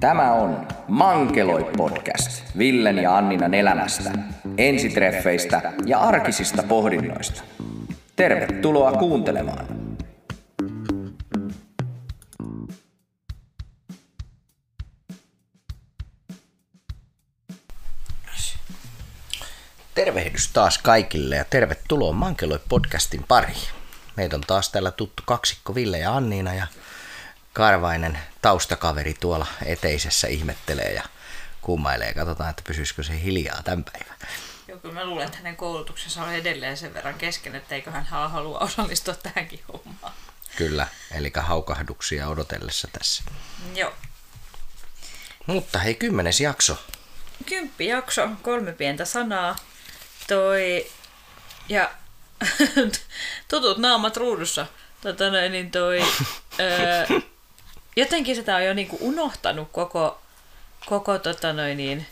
Tämä on Mankeloi podcast Villen ja Anninan elämästä, ensitreffeistä ja arkisista pohdinnoista. Tervetuloa kuuntelemaan. Tervehdys taas kaikille ja tervetuloa Mankeloi podcastin pariin. Meitä on taas täällä tuttu kaksikko Ville ja Anniina ja Karvainen taustakaveri tuolla eteisessä ihmettelee ja kummailee. Katsotaan, että pysyisikö se hiljaa tämän päivän. Joo, kyllä mä luulen, että hänen koulutuksensa on edelleen sen verran kesken, että eikö hän halua osallistua tähänkin hommaan. Kyllä, eli haukahduksia odotellessa tässä. Joo. Mutta hei, kymmenes jakso. Kymppi jakso, kolme pientä sanaa. Toi... Ja tutut naamat ruudussa. Tota noin, niin toi... öö, jotenkin sitä on jo niinku unohtanut koko, koko tota noin niin,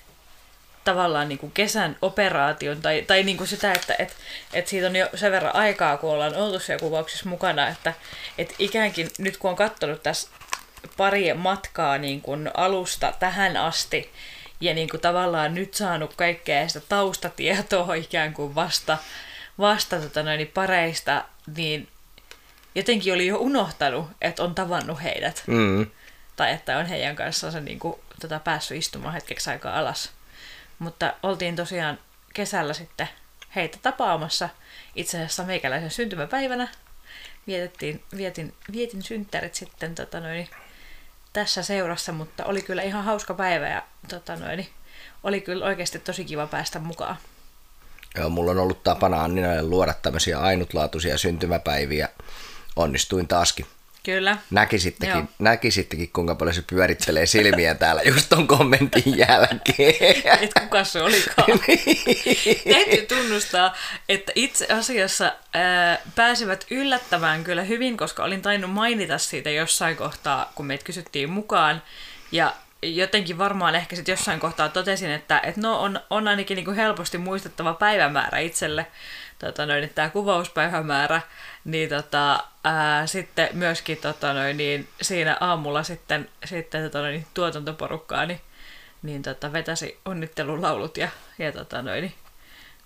tavallaan niinku kesän operaation tai, tai niinku sitä, että et, et siitä on jo sen verran aikaa, kun ollaan oltu siellä kuvauksissa mukana, että et ikäänkin nyt kun on katsonut tässä pari matkaa niin kuin alusta tähän asti ja niin kuin tavallaan nyt saanut kaikkea sitä taustatietoa ikään kuin vasta, vasta tota noin, pareista, niin jotenkin oli jo unohtanut, että on tavannut heidät. Mm. Tai että on heidän kanssaan niin kuin, tota, päässyt istumaan hetkeksi aikaa alas. Mutta oltiin tosiaan kesällä sitten heitä tapaamassa itse asiassa meikäläisen syntymäpäivänä. Vietettiin, vietin, vietin synttärit sitten tota noin, tässä seurassa, mutta oli kyllä ihan hauska päivä ja tota noin, oli kyllä oikeasti tosi kiva päästä mukaan. Joo, mulla on ollut tapana Anninalle luoda tämmöisiä ainutlaatuisia syntymäpäiviä. Onnistuin taaskin. Kyllä. Näkisittekin, Joo. näkisittekin, kuinka paljon se pyörittelee silmiä täällä just ton kommentin jälkeen. Et kuka se olikaan. Täytyy tunnustaa, että itse asiassa ää, pääsivät yllättävään kyllä hyvin, koska olin tainnut mainita siitä jossain kohtaa, kun meitä kysyttiin mukaan. Ja jotenkin varmaan ehkä sitten jossain kohtaa totesin, että et no on, on ainakin niinku helposti muistettava päivämäärä itselle, tota noin, tämä kuvauspäivämäärä, niin tota, ää, sitten myöskin tota noin, niin siinä aamulla sitten, sitten tota noin, tuotantoporukkaa, niin niin tota, vetäsi onnittelulaulut ja, ja tota, noin, niin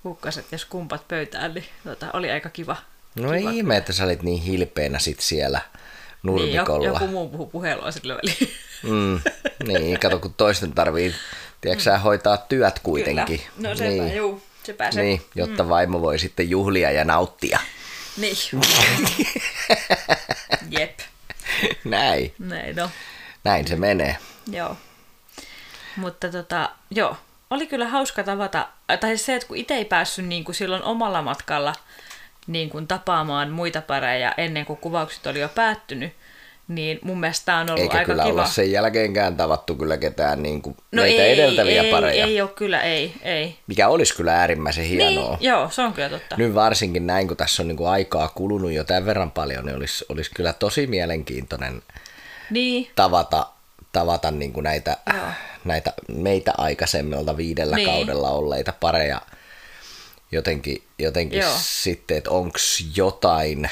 kukkaset ja skumpat pöytään, niin tota, oli aika kiva. No ei kiva. ihme, että sä olit niin hilpeänä sit siellä Niin, joku, nurmikolla. joku muu puhuu puhelua sillä väliin. Mm, niin, kato kun toisten tarvii, tiedätkö sä, hoitaa työt kuitenkin. Kyllä. No sepä, niin. juu, se pääsee. Niin, jotta vaimo voi sitten juhlia ja nauttia. Niin. Jep. Näin, Näin no. näin se menee. Joo. Mutta tota, joo, oli kyllä hauska tavata, tai se, että kun itse ei päässyt niin kuin silloin omalla matkalla niin kuin tapaamaan muita pareja ennen kuin kuvaukset oli jo päättynyt, niin mun mielestä on ollut Eikä aika kyllä kiva. olla sen jälkeenkään tavattu kyllä ketään niin kuin no meitä ei, edeltäviä ei, pareja. Ei ole kyllä, ei, ei. Mikä olisi kyllä äärimmäisen hienoa. Niin, joo, se on kyllä totta. Nyt varsinkin näin, kun tässä on niin kuin aikaa kulunut jo tämän verran paljon, niin olisi, olisi kyllä tosi mielenkiintoinen Niin, tavata, tavata niin kuin näitä, Joo. näitä meitä aikaisemmilta viidellä Niin. kaudella olleita pareja. Jotenkin, jotenkin Joo. sitten, että onko jotain,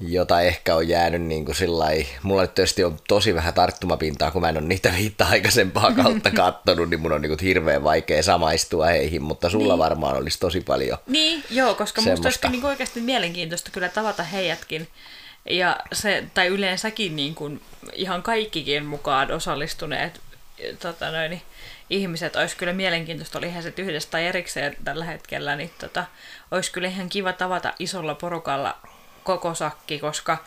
jota ehkä on jäänyt niin kuin sillai, mulla nyt tietysti on tosi vähän tarttumapintaa, kun mä en ole niitä viittä aikaisempaa kautta kattonut, niin mun on niin kuin hirveän vaikea samaistua heihin, mutta sulla Niin. varmaan olisi tosi paljon. Niin, joo, koska musta Semmosta. olisikin niin oikeasti mielenkiintoista kyllä tavata heidätkin. Ja se, tai yleensäkin niin kuin ihan kaikkikin mukaan osallistuneet tota noin, ihmiset olisi kyllä mielenkiintoista, oli sitten yhdessä tai erikseen tällä hetkellä, niin tota, olisi kyllä ihan kiva tavata isolla porukalla koko sakki, koska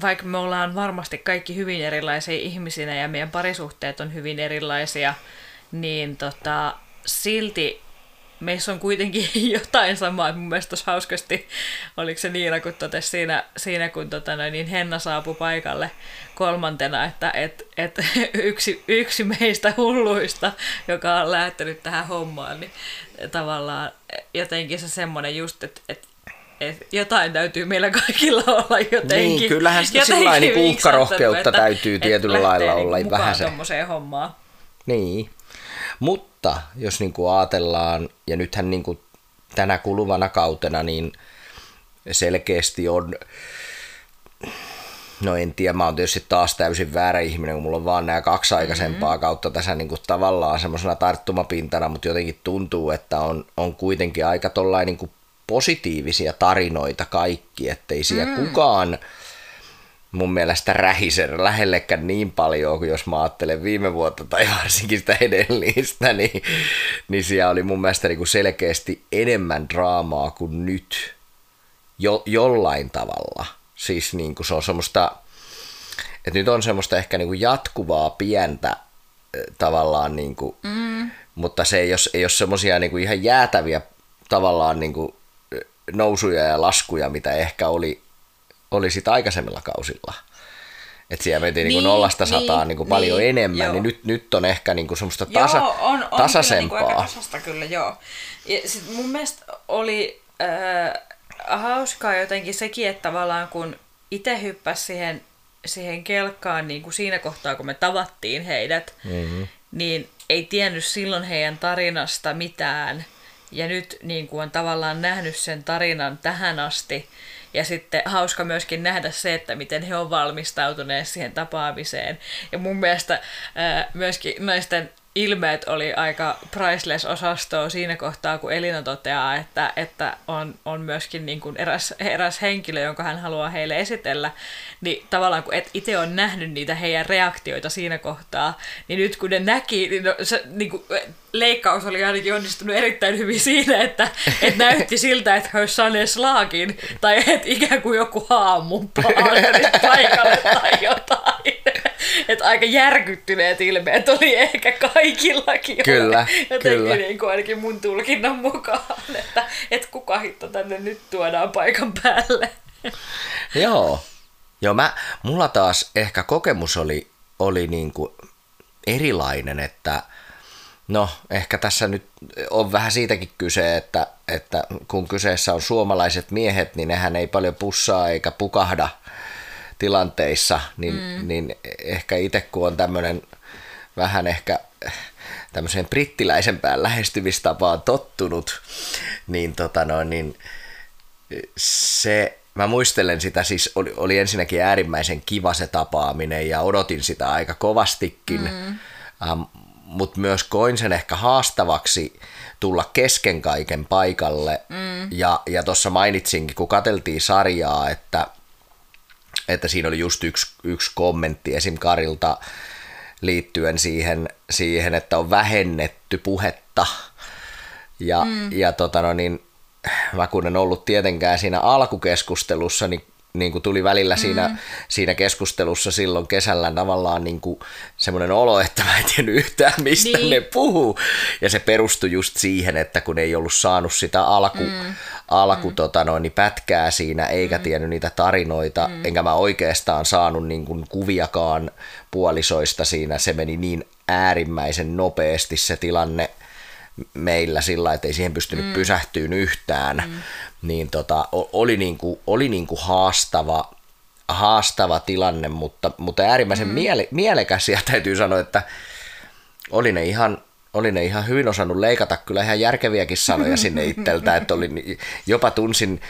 vaikka me ollaan varmasti kaikki hyvin erilaisia ihmisinä ja meidän parisuhteet on hyvin erilaisia, niin tota, silti meissä on kuitenkin jotain samaa. Mun mielestä tuossa hauskasti, oliko se Niina, kun totesi siinä, siinä kun tota noin, niin Henna saapui paikalle kolmantena, että et, et, yksi, yksi meistä hulluista, joka on lähtenyt tähän hommaan, niin tavallaan jotenkin se semmoinen just, että et, et jotain täytyy meillä kaikilla olla jotenkin. Niin, kyllähän sitä sillain niin uhkarohkeutta että- täytyy että tietyllä lähtee lailla niinku olla mukaan vähäsen. tommoseen hommaan. Niin, mutta jos niin kuin ajatellaan, ja nythän niin kuin tänä kuluvana kautena, niin selkeästi on no en tiedä, mä oon tietysti taas täysin väärä ihminen, kun mulla on vaan nämä kaksi aikaisempaa mm-hmm. kautta tässä niin kuin tavallaan semmoisena tarttumapintana, mutta jotenkin tuntuu, että on, on kuitenkin aika tollain niin kuin positiivisia tarinoita kaikki, ettei siellä mm. kukaan mun mielestä rähisen lähellekään niin paljon kuin jos mä ajattelen viime vuotta tai varsinkin sitä edellistä, niin, niin siellä oli mun mielestä niin kuin selkeästi enemmän draamaa kuin nyt jo, jollain tavalla. Siis niin kuin se on semmoista, että nyt on semmoista ehkä niin kuin jatkuvaa pientä tavallaan, niin kuin, mm. mutta se ei ole, ei ole semmoisia niin kuin ihan jäätäviä tavallaan niin kuin nousuja ja laskuja, mitä ehkä oli, oli sit aikaisemmilla kausilla. Että siellä mentiin niinku niin, niin nollasta sataan niin, niin paljon niin, enemmän, joo. niin nyt, nyt on ehkä niin kuin semmoista tasa, joo, on, on tasaisempaa. Kyllä, niin tasasta kyllä, joo. Ja sit mun mielestä oli äh, hauskaa jotenkin sekin, että tavallaan kun itse hyppäsi siihen, siihen kelkkaan niin kuin siinä kohtaa, kun me tavattiin heidät, mm-hmm. niin ei tiennyt silloin heidän tarinasta mitään – ja nyt niin kuin on tavallaan nähnyt sen tarinan tähän asti. Ja sitten hauska myöskin nähdä se, että miten he on valmistautuneet siihen tapaamiseen. Ja mun mielestä ää, myöskin naisten ilmeet oli aika priceless osastoa siinä kohtaa, kun Elina toteaa, että, että on, on myöskin niin kuin eräs, eräs henkilö, jonka hän haluaa heille esitellä, niin tavallaan kun et itse on nähnyt niitä heidän reaktioita siinä kohtaa, niin nyt kun ne näki, niin no, se niin kuin, leikkaus oli ainakin onnistunut erittäin hyvin siinä, että, että näytti siltä, että he saaneet slaakin, tai että ikään kuin joku haamu paikalle tai jotain. Että aika järkyttyneet ilmeet oli ehkä kaikillakin. Kyllä, Jotenkin kyllä. Niin kuin ainakin mun tulkinnan mukaan, että, että kuka hitto tänne nyt tuodaan paikan päälle. Joo. Joo, mä, mulla taas ehkä kokemus oli, oli niin kuin erilainen, että no ehkä tässä nyt on vähän siitäkin kyse, että, että kun kyseessä on suomalaiset miehet, niin nehän ei paljon pussaa eikä pukahda tilanteissa, niin, mm. niin ehkä itse kun on tämmöinen vähän ehkä tämmöiseen brittiläisempään lähestymistapaan tottunut, niin, tota noin, niin se, mä muistelen sitä, siis oli, oli ensinnäkin äärimmäisen kiva se tapaaminen ja odotin sitä aika kovastikin, mm. ähm, mutta myös koin sen ehkä haastavaksi tulla kesken kaiken paikalle. Mm. Ja, ja tuossa mainitsinkin, kun katseltiin sarjaa, että – että siinä oli just yksi, yksi kommentti esim. Karilta liittyen siihen, siihen, että on vähennetty puhetta. Ja, mm. ja tota no niin, mä kun en ollut tietenkään siinä alkukeskustelussa, niin niin kuin tuli välillä mm. siinä, siinä keskustelussa silloin kesällä tavallaan niin kuin semmoinen olo, että mä en tiennyt yhtään mistä niin. ne puhuu. Ja se perustui just siihen, että kun ei ollut saanut sitä alku, mm. Alku mm. Tota noin, niin pätkää siinä, eikä mm. tiennyt niitä tarinoita, mm. enkä mä oikeastaan saanut niin kuin kuviakaan puolisoista siinä. Se meni niin äärimmäisen nopeasti se tilanne meillä sillä, että ei siihen pystynyt mm. pysähtyyn yhtään. Mm niin tota, oli, niinku, oli niinku haastava, haastava tilanne, mutta, mutta äärimmäisen mm. miele, mielekäs ja täytyy sanoa, että oli ne ihan, oli ne ihan hyvin osannut leikata kyllä ihan järkeviäkin sanoja sinne itseltä, että oli, jopa tunsin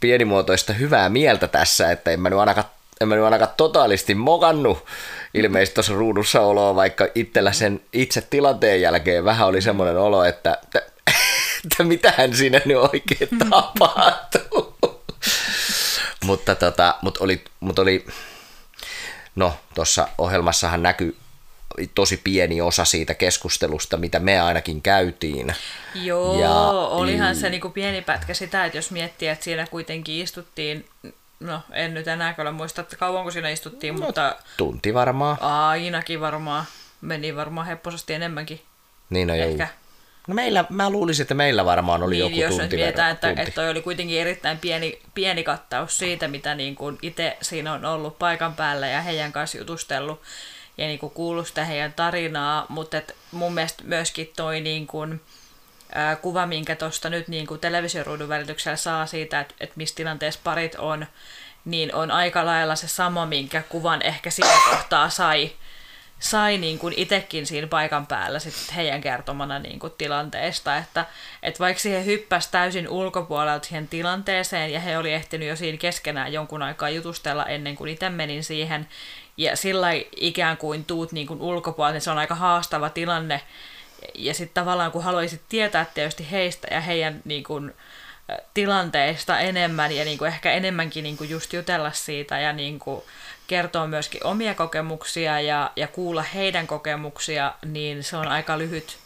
pienimuotoista hyvää mieltä tässä, että en mä nyt ainakaan, en mä nyt ainakaan totaalisti mokannut ilmeisesti tuossa ruudussa oloa, vaikka itsellä sen itse tilanteen jälkeen vähän oli semmoinen olo, että että mitähän siinä nyt oikein tapahtuu. mutta, tota, mutta, oli, mutta oli, no tuossa ohjelmassahan näkyy tosi pieni osa siitä keskustelusta, mitä me ainakin käytiin. Joo, ja, olihan se niinku pieni pätkä sitä, että jos miettii, että siinä kuitenkin istuttiin, no en nyt enää kyllä muista, että kauanko siinä istuttiin, no, mutta... Tunti varmaan. Ainakin varmaan, meni varmaan hepposasti enemmänkin. Niin no Ehkä. No meillä, mä luulisin, että meillä varmaan oli niin, joku jos tunti. Jos mietitään, että, tunti. että toi oli kuitenkin erittäin pieni, pieni kattaus siitä, mitä niin kuin itse siinä on ollut paikan päällä ja heidän kanssa jutustellut ja niin kuin kuullut sitä heidän tarinaa, mutta et mun mielestä myöskin toi niin kuin, ää, kuva, minkä tuosta nyt niin kuin televisioruudun välityksellä saa siitä, että, että missä tilanteessa parit on, niin on aika lailla se sama, minkä kuvan ehkä siinä kohtaa sai sai niin kuin itsekin siinä paikan päällä sit heidän kertomana niin kuin tilanteesta, että, että vaikka he hyppäsi täysin ulkopuolelta siihen tilanteeseen ja he oli ehtinyt jo siinä keskenään jonkun aikaa jutustella ennen kuin itse menin siihen, ja sillä ikään kuin tuut niin kuin ulkopuolelta, niin se on aika haastava tilanne, ja sitten tavallaan kun haluaisit tietää tietysti heistä ja heidän niin kuin, tilanteista enemmän ja niin kuin ehkä enemmänkin niin kuin just jutella siitä ja niin kuin kertoa myöskin omia kokemuksia ja, ja kuulla heidän kokemuksia, niin se on aika lyhyt,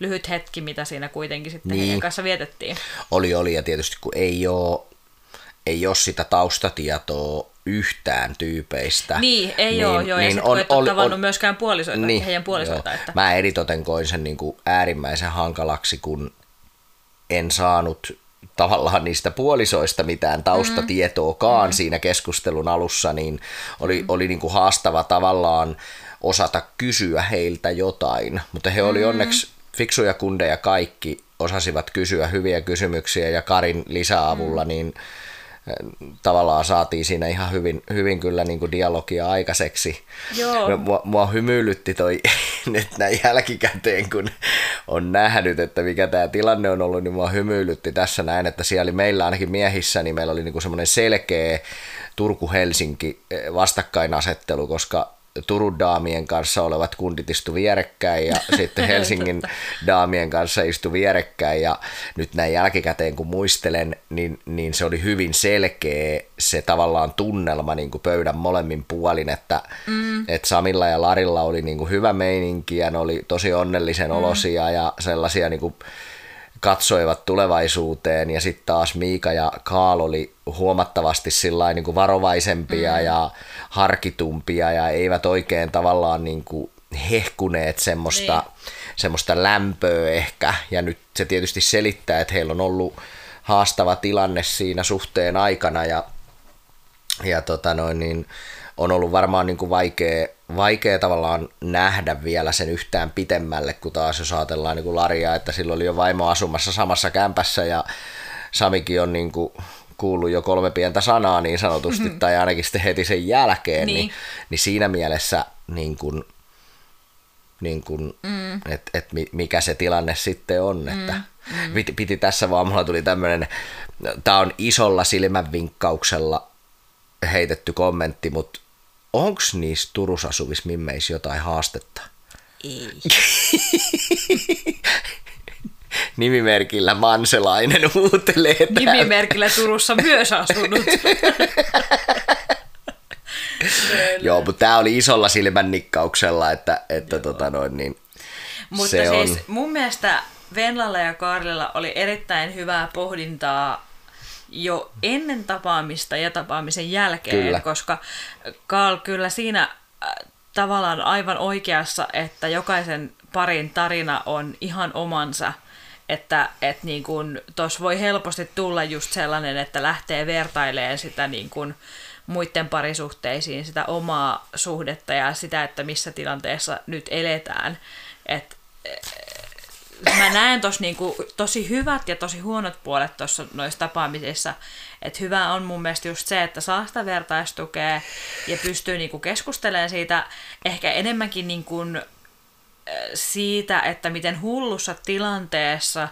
lyhyt hetki, mitä siinä kuitenkin sitten niin. heidän kanssa vietettiin. Oli, oli ja tietysti kun ei ole, ei ole sitä taustatietoa yhtään tyypeistä. Niin, ei niin, ole, joo, niin ja sitten on, ole tavannut on, myöskään puolisoita, niin, heidän puolisoita. Että... Mä eritoten koin sen niin kuin äärimmäisen hankalaksi, kun en saanut tavallaan niistä puolisoista mitään taustatietoakaan mm. siinä keskustelun alussa, niin oli, mm. oli niin kuin haastava tavallaan osata kysyä heiltä jotain. Mutta he oli mm. onneksi fiksuja kundeja kaikki, osasivat kysyä hyviä kysymyksiä ja Karin lisäavulla, mm. niin tavallaan saatiin siinä ihan hyvin, hyvin kyllä niin kuin dialogia aikaiseksi. Joo. Mua, mua hymyilytti toi nyt näin jälkikäteen, kun on nähnyt, että mikä tämä tilanne on ollut, niin mua hymyilytti tässä näin, että siellä oli meillä ainakin miehissä, niin meillä oli niin kuin semmoinen selkeä Turku-Helsinki vastakkainasettelu, koska Turun daamien kanssa olevat kundit istu vierekkäin ja sitten Helsingin daamien kanssa istu vierekkäin ja nyt näin jälkikäteen kun muistelen, niin, niin se oli hyvin selkeä se tavallaan tunnelma niin kuin pöydän molemmin puolin, että, mm. että Samilla ja Larilla oli niin kuin hyvä meininki ja ne oli tosi onnellisen mm. olosia ja sellaisia niin kuin katsoivat tulevaisuuteen ja sitten taas Miika ja Kaal oli huomattavasti niin kuin varovaisempia mm. ja harkitumpia ja eivät oikein tavallaan niin kuin hehkuneet semmoista, niin. semmoista lämpöä ehkä ja nyt se tietysti selittää, että heillä on ollut haastava tilanne siinä suhteen aikana ja, ja tota noin, niin on ollut varmaan niin kuin vaikea, vaikea tavallaan nähdä vielä sen yhtään pitemmälle, kun taas jos ajatellaan niin kuin Laria, että silloin oli jo vaimo asumassa samassa kämpässä ja Samikin on niin kuin kuullut jo kolme pientä sanaa niin sanotusti, mm-hmm. tai ainakin sitten heti sen jälkeen, niin, niin, niin siinä mielessä niin kuin, niin kuin, mm. että et mikä se tilanne sitten on, mm. että mm. Piti, piti tässä vaan, mulla tuli tämmöinen, tämä on isolla silmänvinkkauksella heitetty kommentti, mutta onko niissä Turussa asuvissa mimmeissä jotain haastetta? Ei. Nimimerkillä Manselainen huutelee täällä. Nimimerkillä Turussa myös asunut. Joo, mutta tämä oli isolla silmännikkauksella, että, että tota noin, niin Mutta se siis on... mun mielestä Venlalla ja Karlilla oli erittäin hyvää pohdintaa jo ennen tapaamista ja tapaamisen jälkeen, kyllä. koska Karl kyllä siinä äh, tavallaan aivan oikeassa, että jokaisen parin tarina on ihan omansa, että et niin kun, tos voi helposti tulla just sellainen, että lähtee vertailemaan sitä niin kun, muiden parisuhteisiin, sitä omaa suhdetta ja sitä, että missä tilanteessa nyt eletään. Et, mä näen tos niinku tosi hyvät ja tosi huonot puolet tuossa noissa tapaamisissa. Että hyvä on mun mielestä just se, että saa sitä vertaistukea ja pystyy niinku keskustelemaan siitä ehkä enemmänkin niinku siitä, että miten hullussa tilanteessa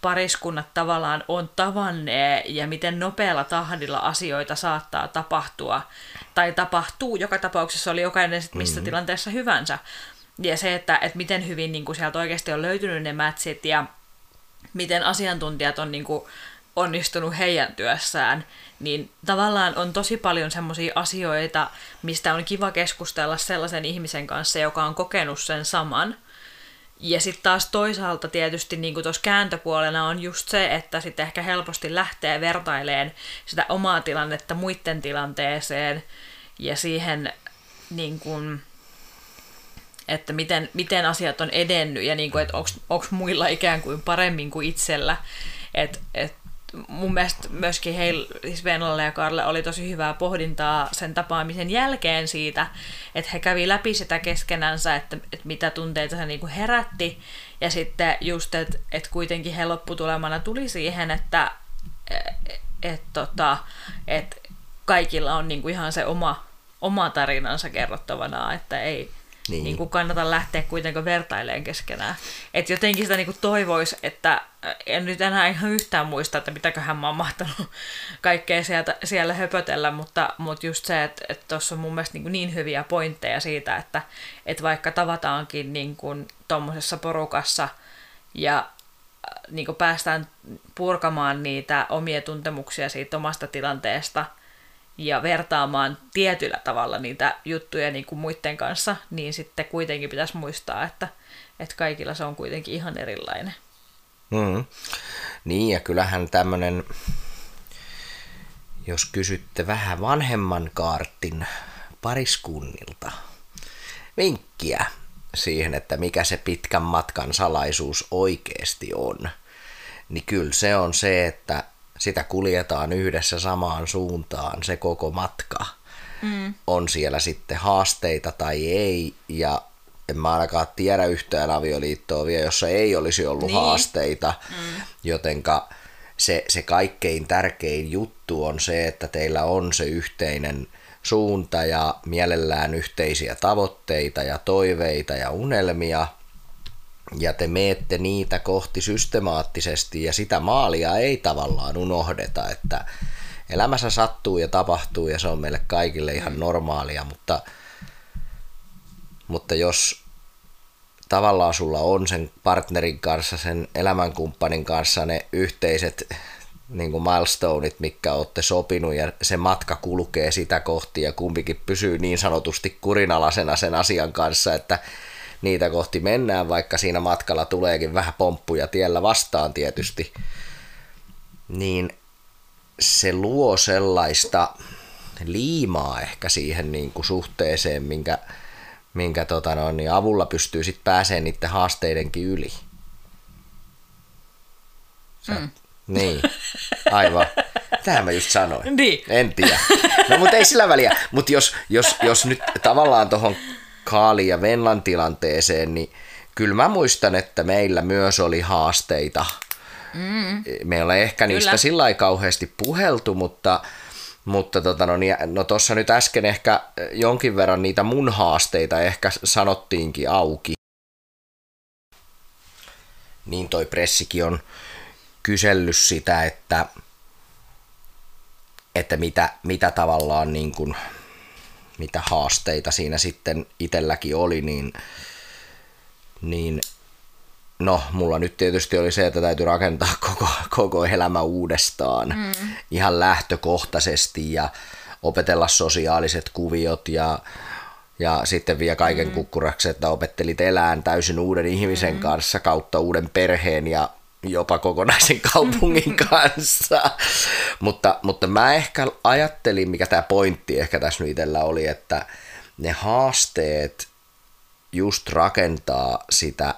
pariskunnat tavallaan on tavannee ja miten nopealla tahdilla asioita saattaa tapahtua. Tai tapahtuu, joka tapauksessa oli jokainen sit missä mm-hmm. tilanteessa hyvänsä. Ja se, että, että miten hyvin niin kuin sieltä oikeasti on löytynyt ne matchit ja miten asiantuntijat on niin kuin onnistunut heidän työssään, niin tavallaan on tosi paljon semmoisia asioita, mistä on kiva keskustella sellaisen ihmisen kanssa, joka on kokenut sen saman. Ja sitten taas toisaalta tietysti niin tuossa kääntöpuolena on just se, että sitten ehkä helposti lähtee vertaileen sitä omaa tilannetta muiden tilanteeseen ja siihen niin kuin, että miten, miten asiat on edennyt ja niin kuin, että onko muilla ikään kuin paremmin kuin itsellä. Et, et mun mielestä myöskin heillä, siis ja Karle oli tosi hyvää pohdintaa sen tapaamisen jälkeen siitä, että he kävi läpi sitä keskenänsä, että, että mitä tunteita se niinku herätti. Ja sitten just, että, että kuitenkin he lopputulemana tuli siihen, että et, et, tota, et kaikilla on niinku ihan se oma, oma tarinansa kerrottavana, että ei, niin. niin kuin kannata lähteä kuitenkaan vertailemaan keskenään. Että jotenkin sitä niin kuin toivoisi, että en nyt enää ihan yhtään muista, että mitäköhän mä oon mahtanut kaikkea sieltä, siellä höpötellä, mutta, mutta just se, että tuossa on mun mielestä niin, niin hyviä pointteja siitä, että, että vaikka tavataankin niin tuommoisessa porukassa ja äh, niin kuin päästään purkamaan niitä omia tuntemuksia siitä omasta tilanteesta – ja vertaamaan tietyllä tavalla niitä juttuja niin kuin muiden kanssa, niin sitten kuitenkin pitäisi muistaa, että, että kaikilla se on kuitenkin ihan erilainen. Mm. Niin, ja kyllähän tämmöinen, jos kysytte vähän vanhemman kaartin pariskunnilta vinkkiä siihen, että mikä se pitkän matkan salaisuus oikeasti on, niin kyllä se on se, että sitä kuljetaan yhdessä samaan suuntaan se koko matka. Mm. On siellä sitten haasteita tai ei, ja en mä ainakaan tiedä yhtään avioliittoa vielä, jossa ei olisi ollut niin. haasteita, mm. jotenka se, se kaikkein tärkein juttu on se, että teillä on se yhteinen suunta ja mielellään yhteisiä tavoitteita ja toiveita ja unelmia – ja te meette niitä kohti systemaattisesti ja sitä maalia ei tavallaan unohdeta, että elämässä sattuu ja tapahtuu ja se on meille kaikille ihan normaalia, mutta, mutta jos tavallaan sulla on sen partnerin kanssa, sen elämänkumppanin kanssa ne yhteiset niin kuin milestoneit, mitkä olette sopinut ja se matka kulkee sitä kohti ja kumpikin pysyy niin sanotusti kurinalaisena sen asian kanssa, että niitä kohti mennään, vaikka siinä matkalla tuleekin vähän pomppuja tiellä vastaan tietysti, niin se luo sellaista liimaa ehkä siihen niin kuin suhteeseen, minkä, minkä tota no, niin avulla pystyy sitten pääsemään niiden haasteidenkin yli. Sä, mm. Niin, aivan. Tähän mä just sanoin. Niin. En tiedä. No mutta ei sillä väliä. Mutta jos, jos, jos nyt tavallaan tuohon Kaali ja Venlan tilanteeseen, niin kyllä mä muistan, että meillä myös oli haasteita. Mm. Me ei ole ehkä niistä sillä lailla kauheasti puheltu, mutta, mutta tota, no, niin, no tuossa nyt äsken ehkä jonkin verran niitä mun haasteita ehkä sanottiinkin auki. Niin toi pressikin on kysellyt sitä, että, että mitä, mitä tavallaan niin kuin mitä haasteita siinä sitten itselläkin oli, niin, niin no, mulla nyt tietysti oli se, että täytyy rakentaa koko, koko elämä uudestaan mm. ihan lähtökohtaisesti ja opetella sosiaaliset kuviot ja, ja sitten vielä kaiken mm. kukkuraksi, että opettelit elään täysin uuden ihmisen mm. kanssa kautta uuden perheen ja jopa kokonaisen kaupungin kanssa. mutta, mutta mä ehkä ajattelin, mikä tämä pointti ehkä tässä nyt itsellä oli, että ne haasteet just rakentaa sitä,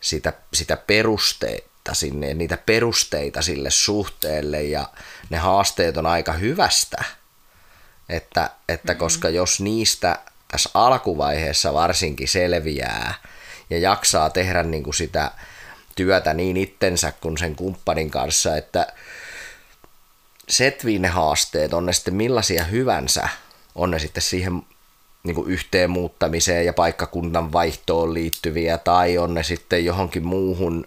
sitä, sitä perusteita sinne, niitä perusteita sille suhteelle ja ne haasteet on aika hyvästä. Että, että mm-hmm. koska jos niistä tässä alkuvaiheessa varsinkin selviää ja jaksaa tehdä niin kuin sitä työtä niin itsensä kuin sen kumppanin kanssa, että setvii ne haasteet, on ne sitten millaisia hyvänsä, on ne sitten siihen niin kuin yhteen muuttamiseen ja paikkakunnan vaihtoon liittyviä, tai on ne sitten johonkin muuhun,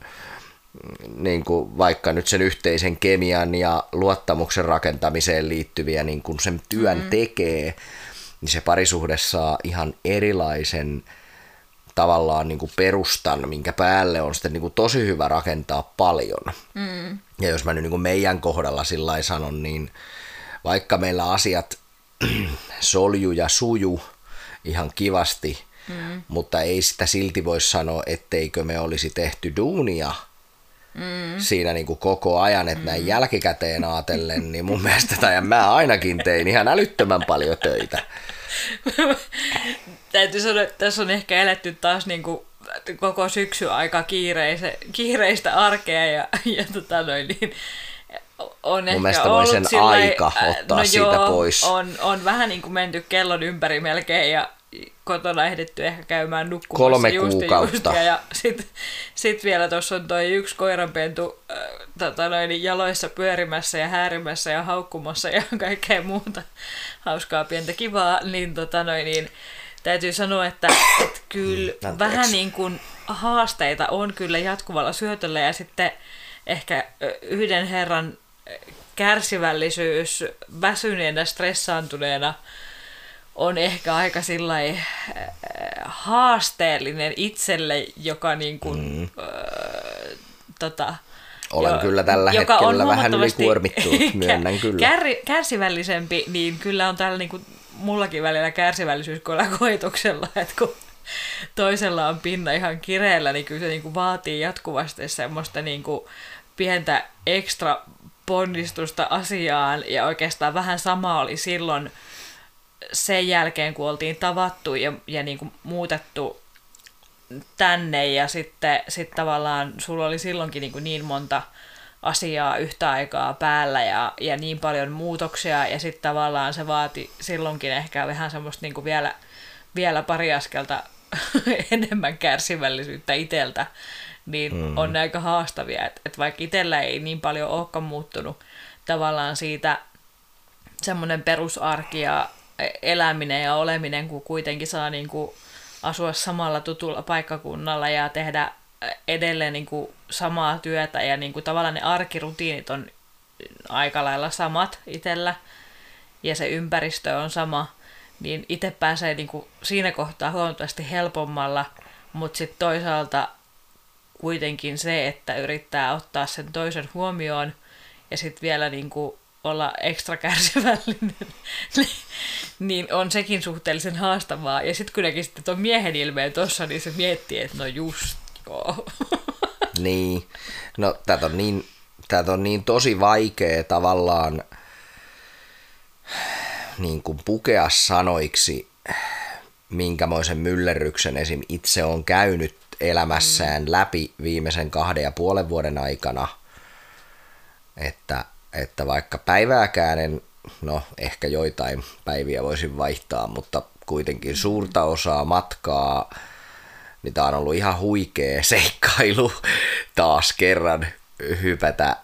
niin kuin vaikka nyt sen yhteisen kemian ja luottamuksen rakentamiseen liittyviä, niin kun sen työn mm-hmm. tekee, niin se parisuhde saa ihan erilaisen tavallaan niin kuin perustan, minkä päälle on sitten niin kuin tosi hyvä rakentaa paljon. Mm. Ja jos mä nyt niin kuin meidän kohdalla sillä sanon, niin vaikka meillä asiat solju ja suju ihan kivasti, mm. mutta ei sitä silti voi sanoa, etteikö me olisi tehty duunia mm. siinä niin kuin koko ajan, että mm. näin jälkikäteen ajatellen, niin mun mielestä, tai mä ainakin tein ihan älyttömän paljon töitä. Täytyy sanoa, että tässä on ehkä eletty taas niin kuin koko syksy aika kiireise, kiireistä arkea ja, ja tota noin, niin on Mun ehkä ollut sen sillai, aika ottaa no siitä joo, pois. On, on vähän niin kuin menty kellon ympäri melkein ja kotona ehditty ehkä käymään nukkumassa Kolme just kuukautta. Ja, ja sitten sit vielä tuossa on toi yksi koiranpentu äh, tota noin, jaloissa pyörimässä ja häärimässä ja haukkumassa ja kaikkea muuta hauskaa pientä kivaa, niin, tota noin, niin täytyy sanoa, että, että kyllä Anteeksi. vähän niin kuin haasteita on kyllä jatkuvalla syötöllä ja sitten ehkä yhden herran kärsivällisyys väsyneenä, stressaantuneena on ehkä aika sillai haasteellinen itselle, joka niin kuin, mm. äh, tota, Olen kyllä tällä hetkellä vähän huomattavasti ylikuormittunut, myönnän kyllä. Kär, kärsivällisempi, niin kyllä on täällä niin kuin, mullakin välillä kärsivällisyys koetuksella, että kun toisella on pinna ihan kireellä, niin kyllä se niin kuin vaatii jatkuvasti semmoista niin kuin pientä ekstra ponnistusta asiaan, ja oikeastaan vähän sama oli silloin sen jälkeen, kun oltiin tavattu ja, ja niin kuin muutettu tänne, ja sitten sit tavallaan sulla oli silloinkin niin, kuin niin monta asiaa yhtä aikaa päällä ja, ja niin paljon muutoksia, ja sitten tavallaan se vaati silloinkin ehkä vähän semmoista niin kuin vielä, vielä pari askelta enemmän kärsivällisyyttä iteltä, niin mm. on aika haastavia. Että et vaikka itsellä ei niin paljon olekaan muuttunut tavallaan siitä semmoinen perusarki ja eläminen ja oleminen, kun kuitenkin saa niin kuin asua samalla tutulla paikkakunnalla ja tehdä edelleen niin kuin samaa työtä ja niin kuin tavallaan ne arkirutiinit on aika lailla samat itsellä ja se ympäristö on sama, niin itse pääsee niin kuin siinä kohtaa huomattavasti helpommalla, mutta sitten toisaalta kuitenkin se, että yrittää ottaa sen toisen huomioon ja sitten vielä niin kuin olla ekstra kärsivällinen, niin on sekin suhteellisen haastavaa. Ja sitten kun näki sitten tuon miehen ilmeen tuossa, niin se miettii, että no just joo. Niin, no tätä on niin, tätä on niin tosi vaikea tavallaan niin kuin pukea sanoiksi, minkämoisen myllerryksen esim. itse on käynyt elämässään mm. läpi viimeisen kahden ja puolen vuoden aikana, että, että vaikka päivääkään en, no ehkä joitain päiviä voisin vaihtaa, mutta kuitenkin suurta osaa matkaa, niin tämä on ollut ihan huikea seikkailu taas kerran hypätä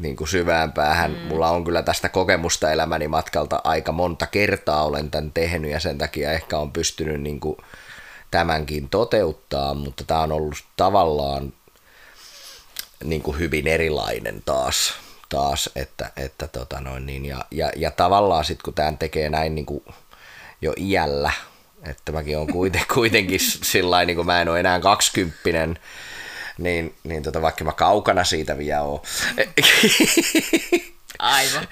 niin kuin syvään päähän. Mm. Mulla on kyllä tästä kokemusta elämäni matkalta aika monta kertaa olen tämän tehnyt ja sen takia ehkä on pystynyt niin kuin tämänkin toteuttaa, mutta tämä on ollut tavallaan niin kuin hyvin erilainen taas, taas että, että tota noin niin, ja, ja, ja tavallaan sitten kun tämän tekee näin niin kuin jo iällä, että mäkin on kuiten, kuitenkin sillä niin kuin mä en ole enää kaksikymppinen, niin, niin tota, vaikka mä kaukana siitä vielä oon. Aivan.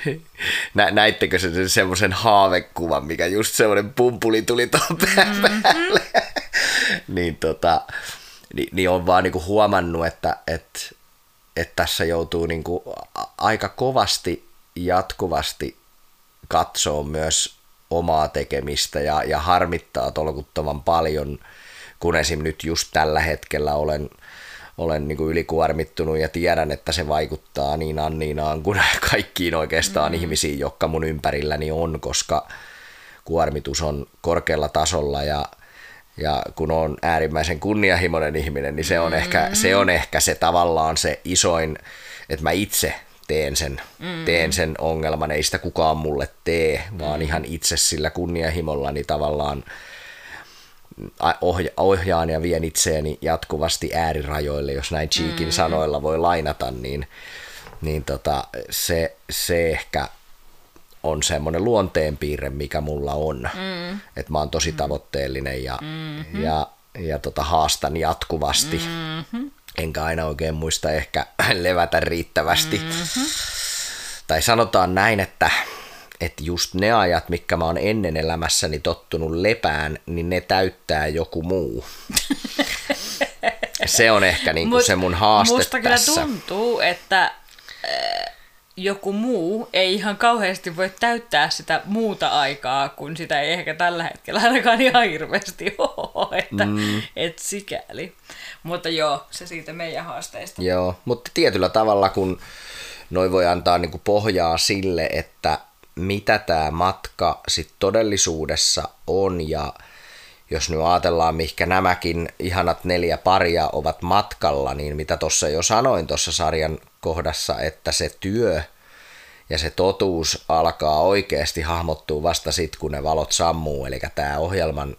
Nä, näittekö se semmoisen haavekuvan, mikä just semmoinen pumpuli tuli tuon pään mm-hmm. päälle? niin, tota, niin, niin on vaan niinku huomannut, että et, et tässä joutuu niinku aika kovasti jatkuvasti katsoa myös omaa tekemistä ja, ja harmittaa tolkuttoman paljon, kun esim. nyt just tällä hetkellä olen, olen niin kuin ylikuormittunut ja tiedän, että se vaikuttaa niin Anniinaan kuin kaikkiin oikeastaan mm. ihmisiin, jotka mun ympärilläni on, koska kuormitus on korkealla tasolla ja, ja kun on äärimmäisen kunnianhimoinen ihminen, niin se on, mm. ehkä, se on ehkä se tavallaan se isoin, että mä itse teen sen, mm. teen sen ongelman, ei sitä kukaan mulle tee, vaan mm. ihan itse sillä kunnianhimolla niin tavallaan ohja- ohjaan ja vien itseäni jatkuvasti äärirajoille, jos näin Cheekin mm. sanoilla voi lainata, niin, niin tota, se, se ehkä on semmoinen luonteenpiirre, mikä mulla on. Mm. Että mä oon tosi tavoitteellinen ja, mm-hmm. ja, ja tota, haastan jatkuvasti. Mm-hmm. Enkä aina oikein muista ehkä levätä riittävästi. Mm-hmm. Tai sanotaan näin, että että just ne ajat, mitkä mä oon ennen elämässäni tottunut lepään, niin ne täyttää joku muu. se on ehkä niinku Mut, se mun haaste musta tässä. kyllä tuntuu, että joku muu ei ihan kauheasti voi täyttää sitä muuta aikaa, kun sitä ei ehkä tällä hetkellä ainakaan ihan hirveästi ole, että mm. et sikäli. Mutta joo, se siitä meidän haasteista. Joo, mutta tietyllä tavalla, kun noi voi antaa niinku pohjaa sille, että mitä tämä matka sitten todellisuudessa on ja jos nyt ajatellaan, mihinkä nämäkin ihanat neljä paria ovat matkalla, niin mitä tuossa jo sanoin tuossa sarjan kohdassa, että se työ Ja se totuus alkaa oikeasti hahmottua vasta sitten, kun ne valot sammuu. Eli tämä ohjelman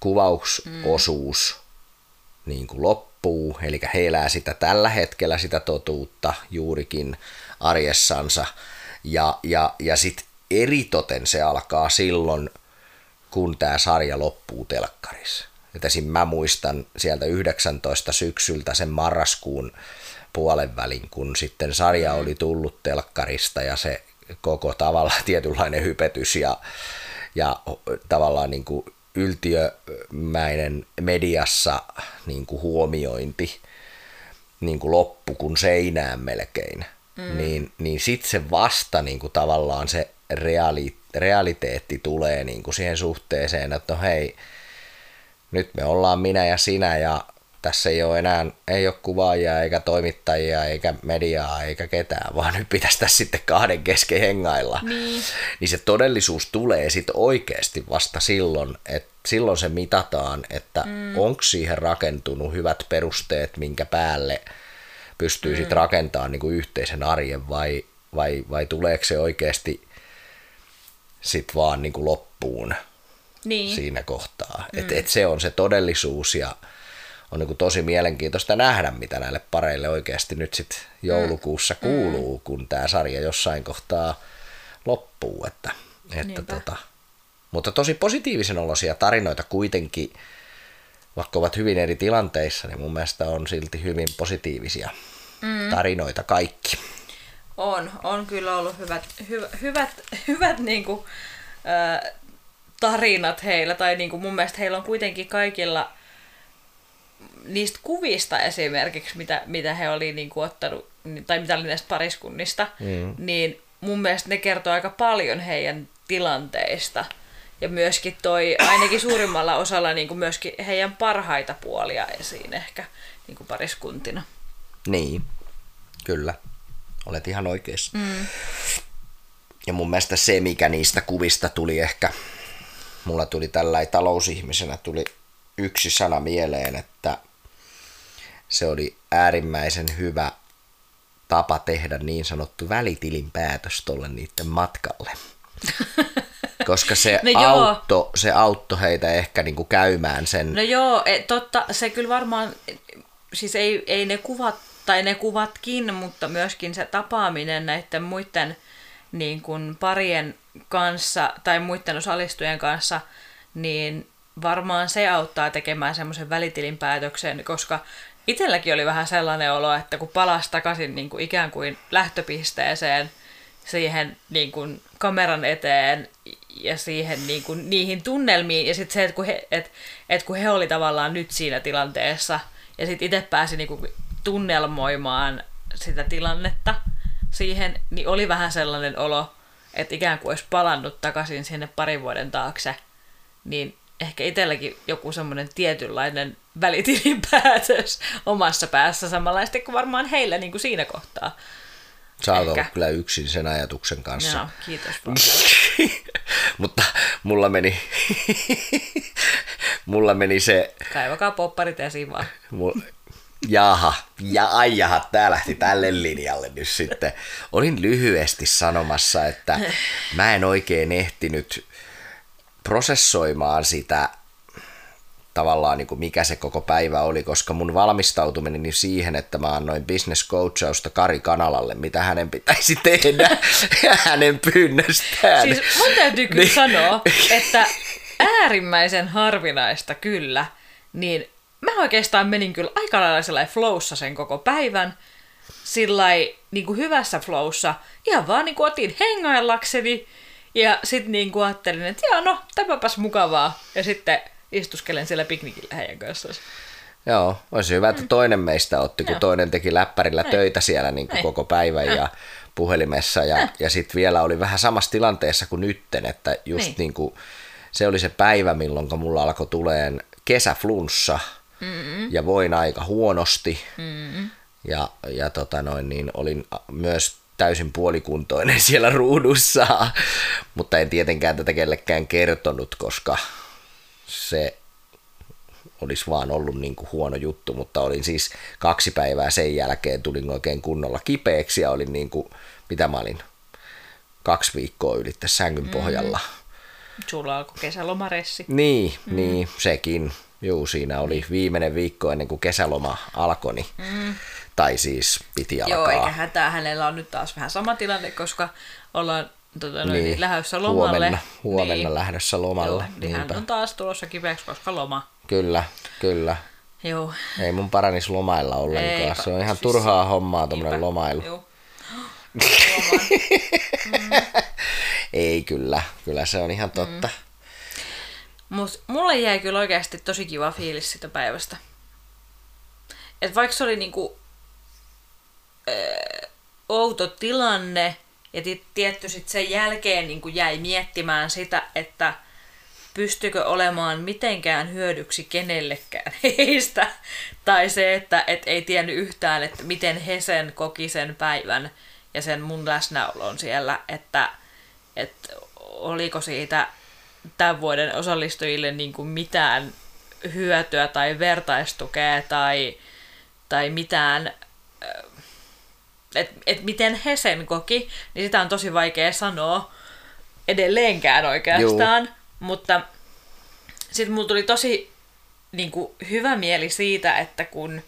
kuvausosuus mm. niin kuin loppuu. Eli he elää sitä tällä hetkellä sitä totuutta juurikin arjessansa. Ja, ja, ja sitten eritoten se alkaa silloin, kun tämä sarja loppuu telkkarissa. Et esim. mä muistan sieltä 19 syksyltä sen marraskuun puolen välin, kun sitten sarja oli tullut telkkarista ja se koko tavallaan tietynlainen hypetys ja, ja tavallaan niin kuin yltiömäinen mediassa niin kuin huomiointi niin kuin loppu kun seinään melkein, mm. niin, niin sitten se vasta niin kuin tavallaan se reali, realiteetti tulee niin kuin siihen suhteeseen, että no hei, nyt me ollaan minä ja sinä ja tässä ei ole enää, ei ole kuvaajia eikä toimittajia eikä mediaa eikä ketään, vaan nyt pitäisi tässä sitten kahden kesken hengailla. Niin. niin se todellisuus tulee sitten oikeasti vasta silloin, että silloin se mitataan, että mm. onko siihen rakentunut hyvät perusteet, minkä päälle pystyy mm. sitten rakentamaan niin kuin yhteisen arjen vai, vai, vai tuleeko se oikeasti sitten vaan niin kuin loppuun niin. siinä kohtaa. Mm. Että et se on se todellisuus ja on niin tosi mielenkiintoista nähdä, mitä näille pareille oikeasti nyt sitten joulukuussa mm. kuuluu, kun tämä sarja jossain kohtaa loppuu. Että, että tota, mutta tosi positiivisen olosia tarinoita kuitenkin, vaikka ovat hyvin eri tilanteissa, niin mun mielestä on silti hyvin positiivisia mm. tarinoita kaikki. On, on kyllä ollut hyvät, hyvät, hyvät, hyvät niin kuin, äh, tarinat heillä, tai niin kuin mun mielestä heillä on kuitenkin kaikilla niistä kuvista esimerkiksi, mitä, mitä he oli niin kuin ottanut, tai mitä oli näistä pariskunnista, mm. niin mun mielestä ne kertoo aika paljon heidän tilanteista. Ja myöskin toi, ainakin suurimmalla osalla niin kuin myöskin heidän parhaita puolia esiin ehkä niin kuin pariskuntina. Niin, kyllä. Olet ihan oikeassa. Mm. Ja mun mielestä se, mikä niistä kuvista tuli ehkä, mulla tuli tällä talousihmisenä tuli yksi sana mieleen, että se oli äärimmäisen hyvä tapa tehdä niin sanottu välitilin päätös tuolle niiden matkalle. Koska se, no auttoi, se auttoi heitä ehkä niinku käymään sen. No joo, et, totta, se kyllä varmaan, siis ei, ei ne kuvat, tai ne kuvatkin, mutta myöskin se tapaaminen näiden muiden niin kuin parien kanssa tai muiden osallistujien kanssa, niin varmaan se auttaa tekemään semmoisen välitilinpäätöksen, koska itselläkin oli vähän sellainen olo, että kun palasi takaisin niin kuin ikään kuin lähtöpisteeseen, siihen niin kuin kameran eteen ja siihen niin kuin, niihin tunnelmiin. Ja sitten se, että kun, he, et, et kun he oli tavallaan nyt siinä tilanteessa ja sitten itse pääsi niin kuin tunnelmoimaan sitä tilannetta siihen, niin oli vähän sellainen olo, että ikään kuin olisi palannut takaisin sinne parin vuoden taakse, niin ehkä itselläkin joku semmoinen tietynlainen välitilinpäätös omassa päässä samanlaista kuin varmaan heillä niin kuin siinä kohtaa. Sä oot ollut kyllä yksin sen ajatuksen kanssa. Joo, kiitos Mutta mulla meni, mulla meni se... Kaivakaa popparit esiin vaan. Mulla, jaha, ja ai jaha, tää lähti tälle linjalle nyt sitten. Olin lyhyesti sanomassa, että mä en oikein ehtinyt prosessoimaan sitä tavallaan niin kuin mikä se koko päivä oli, koska mun valmistautuminen niin siihen, että mä annoin business coachausta Kari Kanalalle, mitä hänen pitäisi tehdä hänen pyynnöstään. Siis mun täytyy kyllä niin. sanoa, että äärimmäisen harvinaista kyllä, niin mä oikeastaan menin kyllä aika lailla flowssa sen koko päivän, sillä niin kuin hyvässä flowssa, ihan vaan niin kuin otin hengaillakseni, ja sitten niin kuin ajattelin, että joo, no, tämäpäs mukavaa. Ja sitten istuskelen siellä piknikillä heidän kanssaan. Joo, olisi hyvä, että mm. toinen meistä otti, kun Joo. toinen teki läppärillä Ei. töitä siellä niin kuin koko päivän ja puhelimessa. Ja, ja sitten vielä oli vähän samassa tilanteessa kuin nytten, että just niin. niin kuin, se oli se päivä, milloin mulla alkoi tuleen kesäflunssa mm ja voin aika huonosti. mm Ja, ja tota noin, niin olin myös täysin puolikuntoinen siellä ruudussa, mutta en tietenkään tätä kellekään kertonut, koska se olisi vaan ollut niin kuin huono juttu, mutta olin siis kaksi päivää sen jälkeen, tulin oikein kunnolla kipeäksi ja olin niin kuin, mitä mä olin, kaksi viikkoa ylitte sängyn mm. pohjalla. Sulla alkoi kesälomaressi. Niin, mm. niin, sekin. Juu, siinä oli viimeinen viikko ennen kuin kesäloma alkoi, niin, mm. Tai siis piti alkaa. Joo, eikä hätää, hänellä on nyt taas vähän sama tilanne, koska ollaan tota, noin, niin, lähdössä lomalle. Huomenna, huomenna niin, lähdössä lomalle. Joo, niin hän on taas tulossa kipeäksi, koska loma. Kyllä, kyllä. Joo. Ei mun paranis lomailla ollenkaan. Ei, se on ihan siis turhaa hommaa tuommoinen lomailu. Joo. mm. Ei kyllä, kyllä se on ihan totta. Mm. Mut mulle jäi kyllä oikeasti tosi kiva fiilis sitä päivästä. Et vaikka se oli niinku äh, outo tilanne, ja tietty sitten sen jälkeen niinku jäi miettimään sitä, että pystykö olemaan mitenkään hyödyksi kenellekään heistä. Tai se, että et ei tiennyt yhtään, että miten he sen koki sen päivän ja sen mun läsnäolon siellä, että, että oliko siitä tämän vuoden osallistujille niin kuin mitään hyötyä tai vertaistukea tai, tai mitään, että et miten he sen koki, niin sitä on tosi vaikea sanoa edelleenkään oikeastaan. Juu. Mutta sitten mulla tuli tosi niin kuin, hyvä mieli siitä, että kun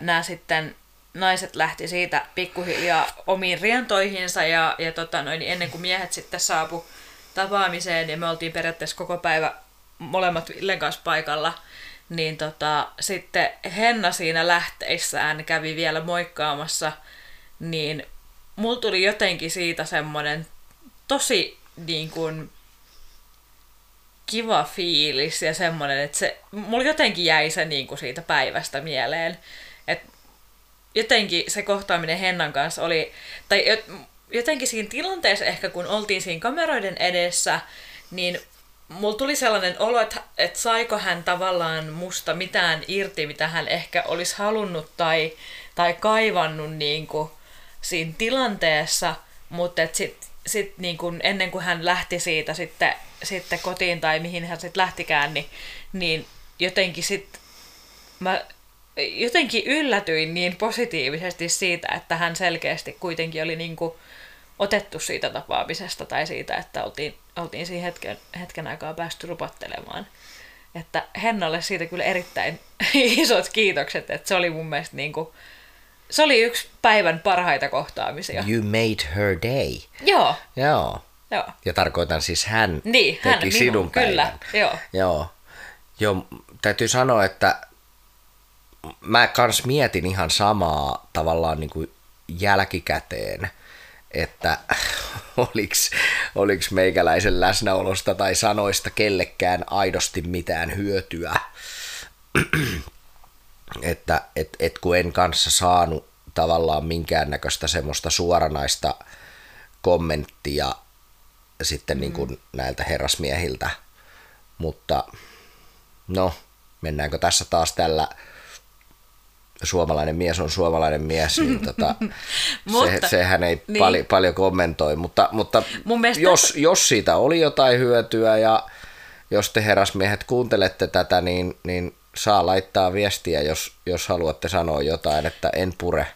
nämä sitten naiset lähti siitä pikkuhiljaa omiin rientoihinsa ja, ja tota noin, niin ennen kuin miehet sitten saapu tapaamiseen ja me oltiin periaatteessa koko päivä molemmat Villen kanssa paikalla, niin tota, sitten Henna siinä lähteissään kävi vielä moikkaamassa, niin mulla tuli jotenkin siitä semmoinen tosi niin kuin, kiva fiilis ja semmoinen, että se, mulla jotenkin jäi se niin kuin siitä päivästä mieleen. että jotenkin se kohtaaminen Hennan kanssa oli, tai jotenkin siinä tilanteessa ehkä kun oltiin siinä kameroiden edessä, niin mulla tuli sellainen olo, että, että saiko hän tavallaan musta mitään irti, mitä hän ehkä olisi halunnut tai, tai kaivannut niin kuin siinä tilanteessa, mutta sitten sit niin kuin ennen kuin hän lähti siitä sitten, sitten kotiin tai mihin hän sitten lähtikään, niin, niin jotenkin sitten mä jotenkin yllätyin niin positiivisesti siitä, että hän selkeästi kuitenkin oli niin otettu siitä tapaamisesta tai siitä, että oltiin, oltiin siinä hetken, hetken aikaa päästy rupattelemaan. Että Hennalle siitä kyllä erittäin isot kiitokset, että se oli mun mielestä niin kuin, se oli yksi päivän parhaita kohtaamisia. You made her day. Joo. Joo. Joo. Ja tarkoitan siis hän niin, teki hän, sinun minun, päivän. Kyllä, joo. Joo. Joo, täytyy sanoa, että mä kans mietin ihan samaa tavallaan niin kuin jälkikäteen, että oliks, oliks meikäläisen läsnäolosta tai sanoista kellekään aidosti mitään hyötyä. että et, et kun en kanssa saanut tavallaan minkäännäköistä semmoista suoranaista kommenttia sitten mm. niin kuin näiltä herrasmiehiltä, mutta no, mennäänkö tässä taas tällä suomalainen mies on suomalainen mies, niin tota, mutta, se, sehän ei niin. pali, paljon kommentoi, mutta, mutta jos, tässä... jos siitä oli jotain hyötyä ja jos te herrasmiehet kuuntelette tätä, niin, niin saa laittaa viestiä, jos, jos haluatte sanoa jotain, että en pure.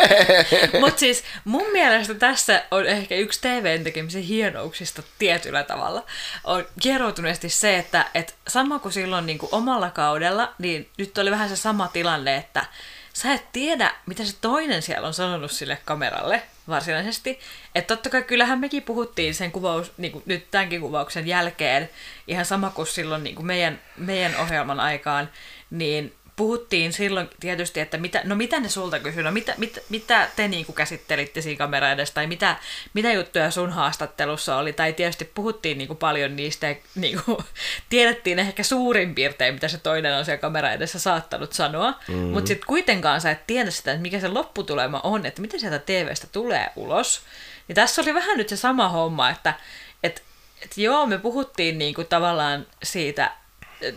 Mutta siis mun mielestä tässä on ehkä yksi TVn tekemisen hienouksista tietyllä tavalla. On kieroutuneesti se, että et sama kuin silloin niin kuin omalla kaudella, niin nyt oli vähän se sama tilanne, että sä et tiedä, mitä se toinen siellä on sanonut sille kameralle varsinaisesti. Että totta kai kyllähän mekin puhuttiin sen kuvaus, niin kuin nyt tämänkin kuvauksen jälkeen, ihan sama kuin silloin niin kuin meidän, meidän ohjelman aikaan, niin puhuttiin silloin tietysti, että mitä, no mitä ne sulta kysyivät, no mitä, mit, mitä te niin kuin käsittelitte siinä kamera edessä, tai mitä, mitä juttuja sun haastattelussa oli, tai tietysti puhuttiin niin kuin paljon niistä, ja niin kuin, tiedettiin ehkä suurin piirtein, mitä se toinen on siellä kamera edessä saattanut sanoa, mm-hmm. mutta sitten kuitenkaan sä et tiedä sitä, että mikä se lopputulema on, että miten sieltä TVstä tulee ulos. Niin tässä oli vähän nyt se sama homma, että et, et joo, me puhuttiin niin kuin tavallaan siitä,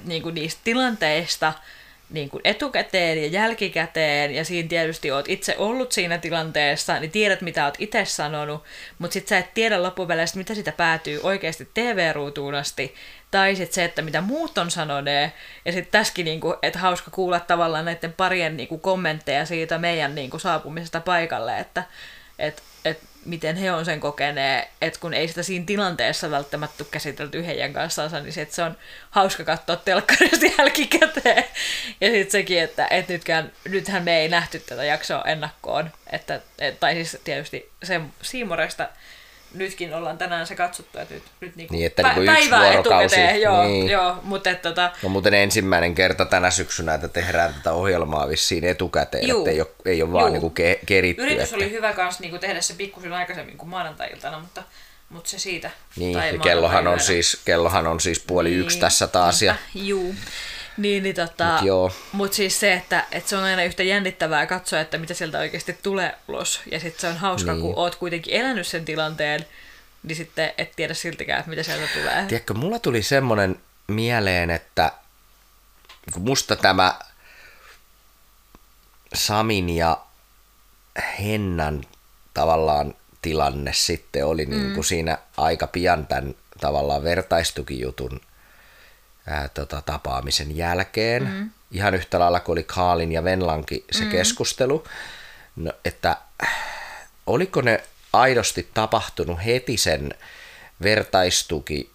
niin kuin niistä tilanteista, niin kuin etukäteen ja jälkikäteen, ja siinä tietysti oot itse ollut siinä tilanteessa, niin tiedät, mitä oot itse sanonut, mutta sitten sä et tiedä loppupeleissä, mitä sitä päätyy oikeasti TV-ruutuun asti, tai sitten se, että mitä muut on sanoneet, ja sitten tässäkin, niin kuin, että hauska kuulla tavallaan näiden parien niin kuin, kommentteja siitä meidän niin kuin, saapumisesta paikalle, että et, et, miten he on sen kokenee, että kun ei sitä siinä tilanteessa välttämättä käsitelty heidän kanssaan, niin sit se on hauska katsoa telkkarista jälkikäteen. Ja sitten sekin, että et nytkään, nythän me ei nähty tätä jaksoa ennakkoon, että, et, tai siis tietysti se Siimoresta nytkin ollaan tänään se katsottu, että nyt, nyt niinku Niin, että niinku yksi päivää vuorokausi, etukäteen, joo, niin. joo, mutta että tota, No muuten ensimmäinen kerta tänä syksynä, että tehdään tätä ohjelmaa vissiin etukäteen, Juu. että ei ole, ei ole vaan niinku ke, keritty. Yritys että, oli hyvä kanssa niin tehdä se pikkusen aikaisemmin kuin maanantai-iltana, mutta, mutta se siitä. niin, ja kellohan on, siis, kellohan on siis puoli Niin, yksi tässä taas. Ja, Juu. Niin, niin tota, Mut joo. mut siis se, että, että se on aina yhtä jännittävää katsoa, että mitä sieltä oikeasti tulee ulos. Ja sitten se on hauska, Niin. kun oot kuitenkin elänyt sen tilanteen, niin sitten et tiedä siltikään, että mitä sieltä tulee. Tiedätkö, mulla tuli semmoinen mieleen, että musta tämä Samin ja Hennan tavallaan tilanne sitten oli mm. niin kuin siinä aika pian tämän tavallaan vertaistukijutun ää, tota, tapaamisen jälkeen. Mm. Ihan yhtä lailla kuin oli Kaalin ja Venlankin se mm. keskustelu. No, että äh, oliko ne aidosti tapahtunut heti sen vertaistuki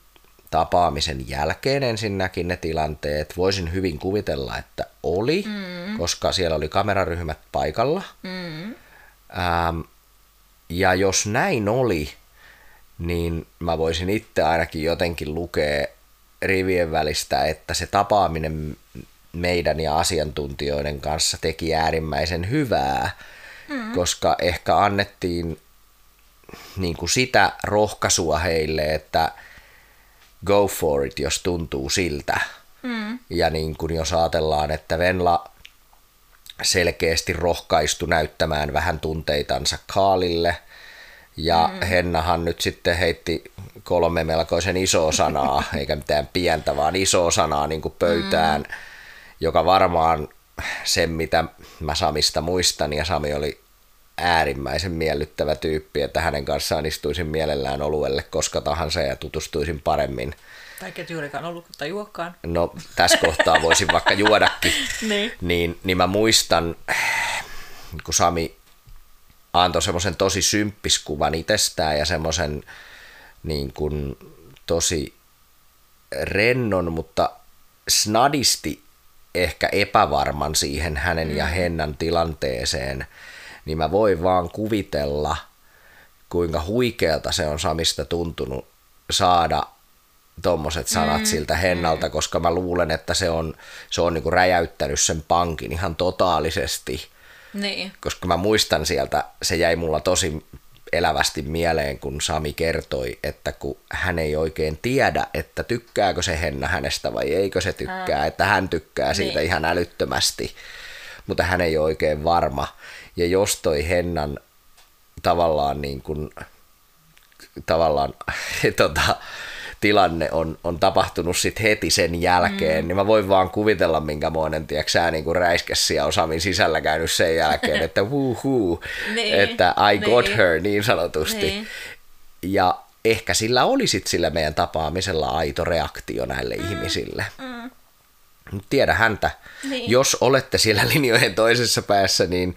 tapaamisen jälkeen ensinnäkin ne tilanteet. Voisin hyvin kuvitella, että oli, mm. koska siellä oli kameraryhmät paikalla. Mm. Ähm, ja jos näin oli, niin mä voisin itse ainakin jotenkin lukea rivien välistä, että se tapaaminen meidän ja asiantuntijoiden kanssa teki äärimmäisen hyvää, mm. koska ehkä annettiin niin kuin sitä rohkaisua heille, että go for it, jos tuntuu siltä. Mm. Ja niin kuin jos ajatellaan, että Venla selkeästi rohkaistu näyttämään vähän tunteitansa Kaalille, ja mm. Hennahan nyt sitten heitti kolme melkoisen isoa sanaa, eikä mitään pientä, vaan isoa sanaa niin kuin pöytään, mm. joka varmaan sen, mitä mä Samista muistan, ja Sami oli äärimmäisen miellyttävä tyyppi, että hänen kanssaan istuisin mielellään oluelle koska tahansa ja tutustuisin paremmin. Tai et juurikaan ollut tai juokkaan. No tässä kohtaa voisin vaikka juodakin. Niin. Niin, niin mä muistan, kun Sami antoi semmoisen tosi symppiskuvan itsestään ja semmoisen niin kuin tosi rennon, mutta snadisti ehkä epävarman siihen hänen mm. ja Hennan tilanteeseen, niin mä voin vaan kuvitella, kuinka huikealta se on Samista tuntunut saada tommoset sanat mm, siltä Hennalta, koska mä luulen, että se on, se on niinku räjäyttänyt sen pankin ihan totaalisesti. Niin. Koska mä muistan sieltä, se jäi mulla tosi elävästi mieleen, kun Sami kertoi, että kun hän ei oikein tiedä, että tykkääkö se Henna hänestä vai eikö se tykkää, että hän tykkää siitä Niin. ihan älyttömästi, mutta hän ei ole oikein varma. Ja jos toi Hennan tavallaan niin kuin, tavallaan tota, tilanne on, on tapahtunut sit heti sen jälkeen, mm. niin mä voin vaan kuvitella, minkämoinen, tiedätkö niin kuin räiskässiä on Samin sisällä käynyt sen jälkeen, että wuhuu, Niin, että I got niin. her niin sanotusti. Niin. Ja ehkä sillä oli sit sillä meidän tapaamisella aito reaktio näille mm. ihmisille. Mm. Mut Tiedä häntä. Niin. Jos olette siellä linjojen toisessa päässä, niin,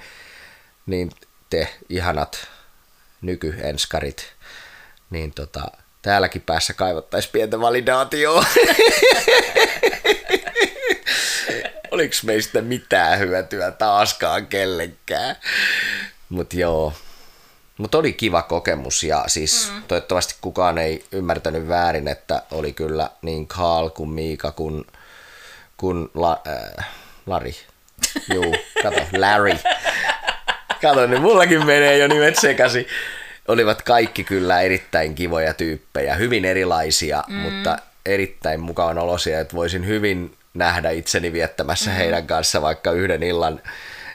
niin te ihanat nykyenskarit, niin tota, täälläkin päässä kaivattaisiin pientä validaatioa. Oliko meistä mitään hyötyä taaskaan kellenkään? Mutta joo. Mutta oli kiva kokemus ja siis mm. toivottavasti kukaan ei ymmärtänyt väärin, että oli kyllä niin Carl kuin Miika kuin, kuin La, äh, Lari. Juu, kato, Larry. Kato, niin mullakin menee jo nimet sekaisin. Olivat kaikki kyllä erittäin kivoja tyyppejä, hyvin erilaisia, mm. mutta erittäin mukavan olosia, että voisin hyvin nähdä itseni viettämässä mm. heidän kanssa vaikka yhden illan,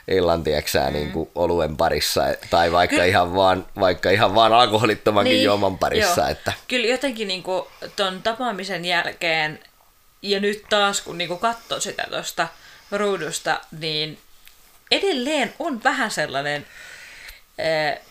illan tieksää, mm. niin kuin oluen parissa, tai vaikka, Kyllä. ihan vaan, vaikka ihan vaan alkoholittomankin niin, juoman parissa. joo. Että, Kyllä jotenkin niinku ton tapaamisen jälkeen ja nyt taas kun niinku katsoo sitä tuosta ruudusta, niin edelleen on vähän sellainen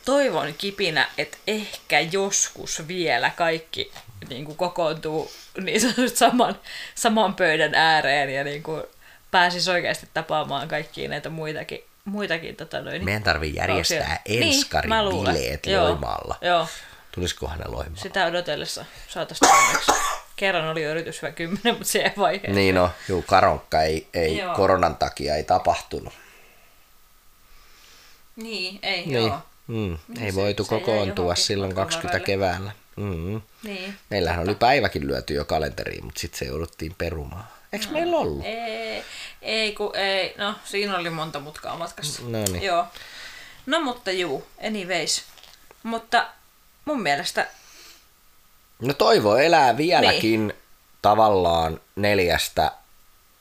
toivon kipinä, että ehkä joskus vielä kaikki niin kuin kokoontuu niin sanotusti saman, saman pöydän ääreen ja niin kuin pääsis oikeasti tapaamaan kaikkia näitä muitakin, muitakin tota noin. Meidän tarvii järjestää Kausia. enskarin Niin, bileet Joo, Loimaalla. Joo, Tulisikohan ne Loimaalla? sitä odotellessa saataisiin. Kerran oli yritys hyvä kymmenen, mutta se ei vaiheessa. Niin no, juu, karonkka ei, ei Joo. koronan takia ei tapahtunut. Niin, ei Niin. joo. Mm, Niin ei se- voitu se kokoontua silloin matkan 20 varrelle. keväällä. Mm. Niin. Meillähän oli päiväkin lyöty jo kalenteriin, mutta sitten se jouduttiin perumaan. Eikö Mm. meillä ollut? Ei, ei, kun ei. No, siinä oli monta mutkaa matkassa. No niin. Joo. No, mutta juu, anyways. Mutta mun mielestä, No toivo elää vieläkin Niin. tavallaan neljästä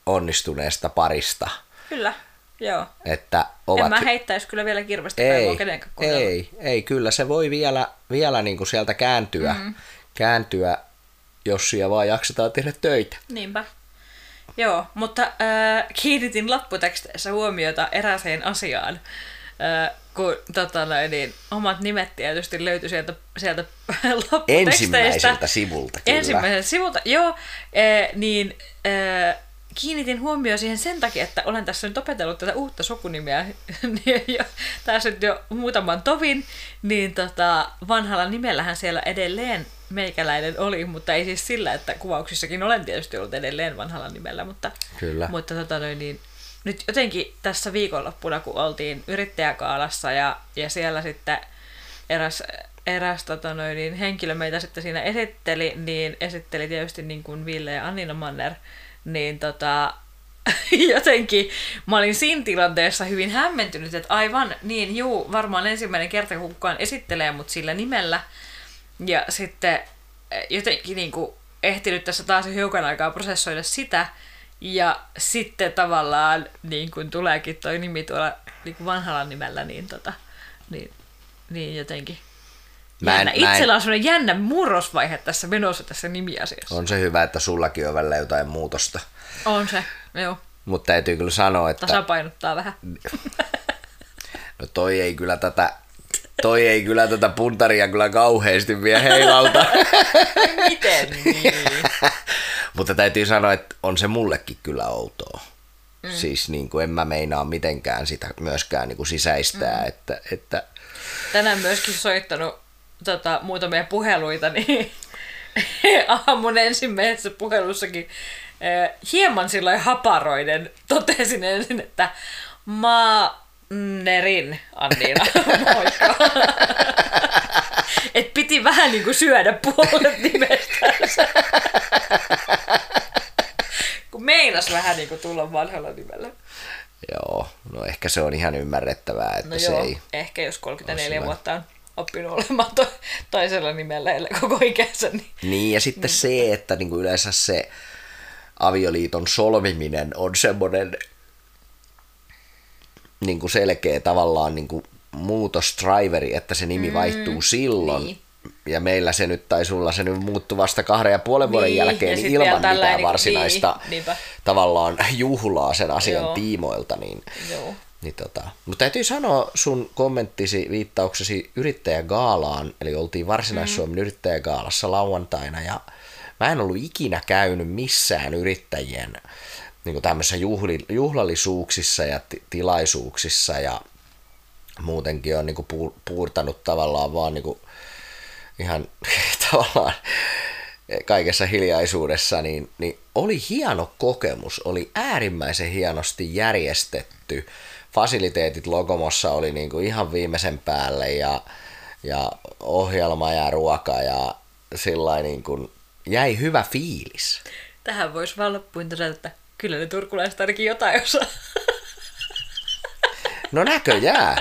onnistuneesta parista. kyllä, joo. Että Ovat... En mä heittäisi kyllä vielä kirvestä ei, kaivoa kenenkään kohdalla. ei, ei, kyllä se voi vielä, vielä niin kuin sieltä kääntyä, mm. kääntyä, jos siellä vaan jaksetaan tehdä töitä. Niinpä. Joo, mutta äh, kiinnitin lopputeksteissä huomiota eräseen asiaan, äh, kun tota, niin, omat nimet tietysti löytyi sieltä, sieltä lopputeksteistä. Ensimmäiseltä sivulta kyllä. Ensimmäiseltä sivulta, joo, äh, niin äh, kiinnitin huomioon siihen sen takia, että olen tässä nyt opetellut tätä uutta sukunimeä niin jo, tässä nyt jo muutaman tovin, niin tota, vanhalla nimellähän siellä edelleen meikäläinen oli, mutta ei siis sillä, että kuvauksissakin olen tietysti ollut edelleen vanhalla nimellä, mutta, Kyllä. mutta tota noin, niin, nyt jotenkin tässä viikonloppuna, kun oltiin yrittäjäkaalassa ja, ja siellä sitten eräs, eräs tota noin, niin henkilö meitä sitten siinä esitteli, niin esitteli tietysti niin kuin Ville ja Annina Manner, niin tota, jotenkin mä olin siinä tilanteessa hyvin hämmentynyt, että aivan niin, juu, varmaan ensimmäinen kerta, kun kukaan esittelee mut sillä nimellä. Ja sitten eh, jotenkin niin kuin ehtinyt tässä taas hiukan aikaa prosessoida sitä. Ja sitten tavallaan niin kuin tuleekin toi nimi tuolla niin kuin vanhalla nimellä, niin, tota, niin, niin jotenkin. Mä en- Jännä. mä en- Itsellä on sellainen jännä murrosvaihe tässä menossa tässä nimiasiassa. On se hyvä, että sullakin on välillä jotain muutosta. On se, joo. Mutta täytyy kyllä sanoa, että Tasapainottaa vähän. no toi ei kyllä tätä, toi ei kyllä tätä puntaria kyllä kauheasti vie heilauta. Miten niin? Mutta täytyy sanoa, että on se mullekin kyllä outoa. Mm. Siis niin kuin en mä meinaa mitenkään sitä myöskään niin kuin sisäistää, mm. että, että Tänään myöskin soittanut tota, muutamia puheluita, niin aamun ensimmäisessä puhelussakin eh, hieman sillä haparoiden totesin ensin, että Mannerin Anniina, moikka. Et piti vähän niin kuin syödä puolet nimestänsä. Kun meinas vähän niin kuin tulla vanhalla nimellä. joo, no ehkä se on ihan ymmärrettävää, että No se joo, ei... ehkä jos 34 hyvä. vuotta on oppinut olemaan to- toisella nimellä ellei koko ikänsä, niin Niin, ja sitten se, että niin kuin yleensä se avioliiton solmiminen on semmoinen niin kuin selkeä tavallaan niin kuin muutosdriveri, että se nimi mm, vaihtuu silloin. niin. Ja meillä se nyt, tai sulla se nyt muuttui vasta kahden ja puolen vuoden Niin, jälkeen, niin ilman mitään niin, varsinaista niinpä. tavallaan juhlaa sen asian Joo. tiimoilta. Niin, joo. Niin tota. Mutta täytyy sanoa sun kommenttisi, viittauksesi yrittäjägaalaan, eli oltiin Varsinais-Suomen mm. yrittäjägaalassa lauantaina, ja mä en ollut ikinä käynyt missään yrittäjien niin tämmöisissä juhli, juhlallisuuksissa ja ti- tilaisuuksissa, ja muutenkin on niin puur, puurtanut tavallaan vaan niin ihan tavallaan kaikessa hiljaisuudessa, niin, niin oli hieno kokemus, oli äärimmäisen hienosti järjestetty. Fasiliteetit Logomossa oli niin kuin ihan viimeisen päälle ja, ja ohjelma ja ruoka ja sillä niin kuin jäi hyvä fiilis. Tähän voisi vaan loppuun todeta, että kyllä ne turkulaiset ainakin jotain osaa. No näköjään.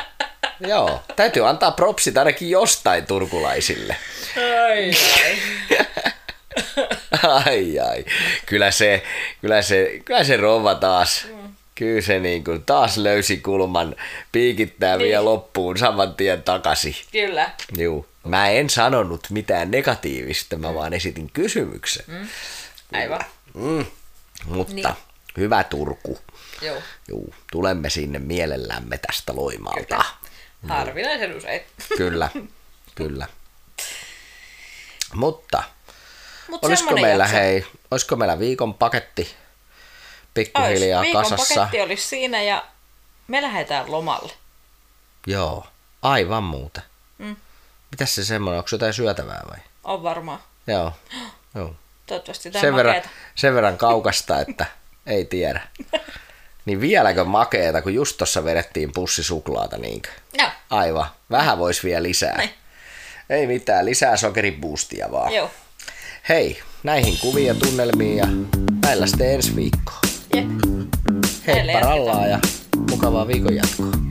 Joo, täytyy antaa propsit ainakin jostain turkulaisille. ai, ai. Ai ai, kyllä se, kyllä se, kyllä se rouva taas, kyllä se niin kuin taas löysi kulman, piikittää niin. vielä loppuun saman tien takaisin. Kyllä. Juu. Mä en sanonut mitään negatiivista, mä vaan esitin kysymyksen. Mm. Aivan. Mm. Mutta Niin. hyvä Turku. Joo. Juu, tulemme sinne mielellämme tästä Loimaalta. Harvinaisen usein. Kyllä, kyllä. Mutta Mut olisiko meillä, jakso. hei, olisiko meillä viikon paketti pikkuhiljaa Ois. Kasassa? paketti olisi siinä ja Me lähdetään lomalle. Joo, aivan muuta. Mm. Mitäs se semmoinen, onko jotain syötävää vai? On varmaan. Joo, joo. Toivottavasti jotain Sen verran, sen verran kaukasta, että ei tiedä. Niin vieläkö makeeta, kun just tuossa vedettiin pussi suklaata niinkö? Joo. Aivan. Vähän vois vielä lisää. Niin. Ei mitään, lisää sokeriboostia vaan. Joo. Hei, näihin kuviin ja tunnelmiin ja näillä sitten ensi viikkoa. Jep. Heippa rallaa ja mukavaa viikon jatkoa.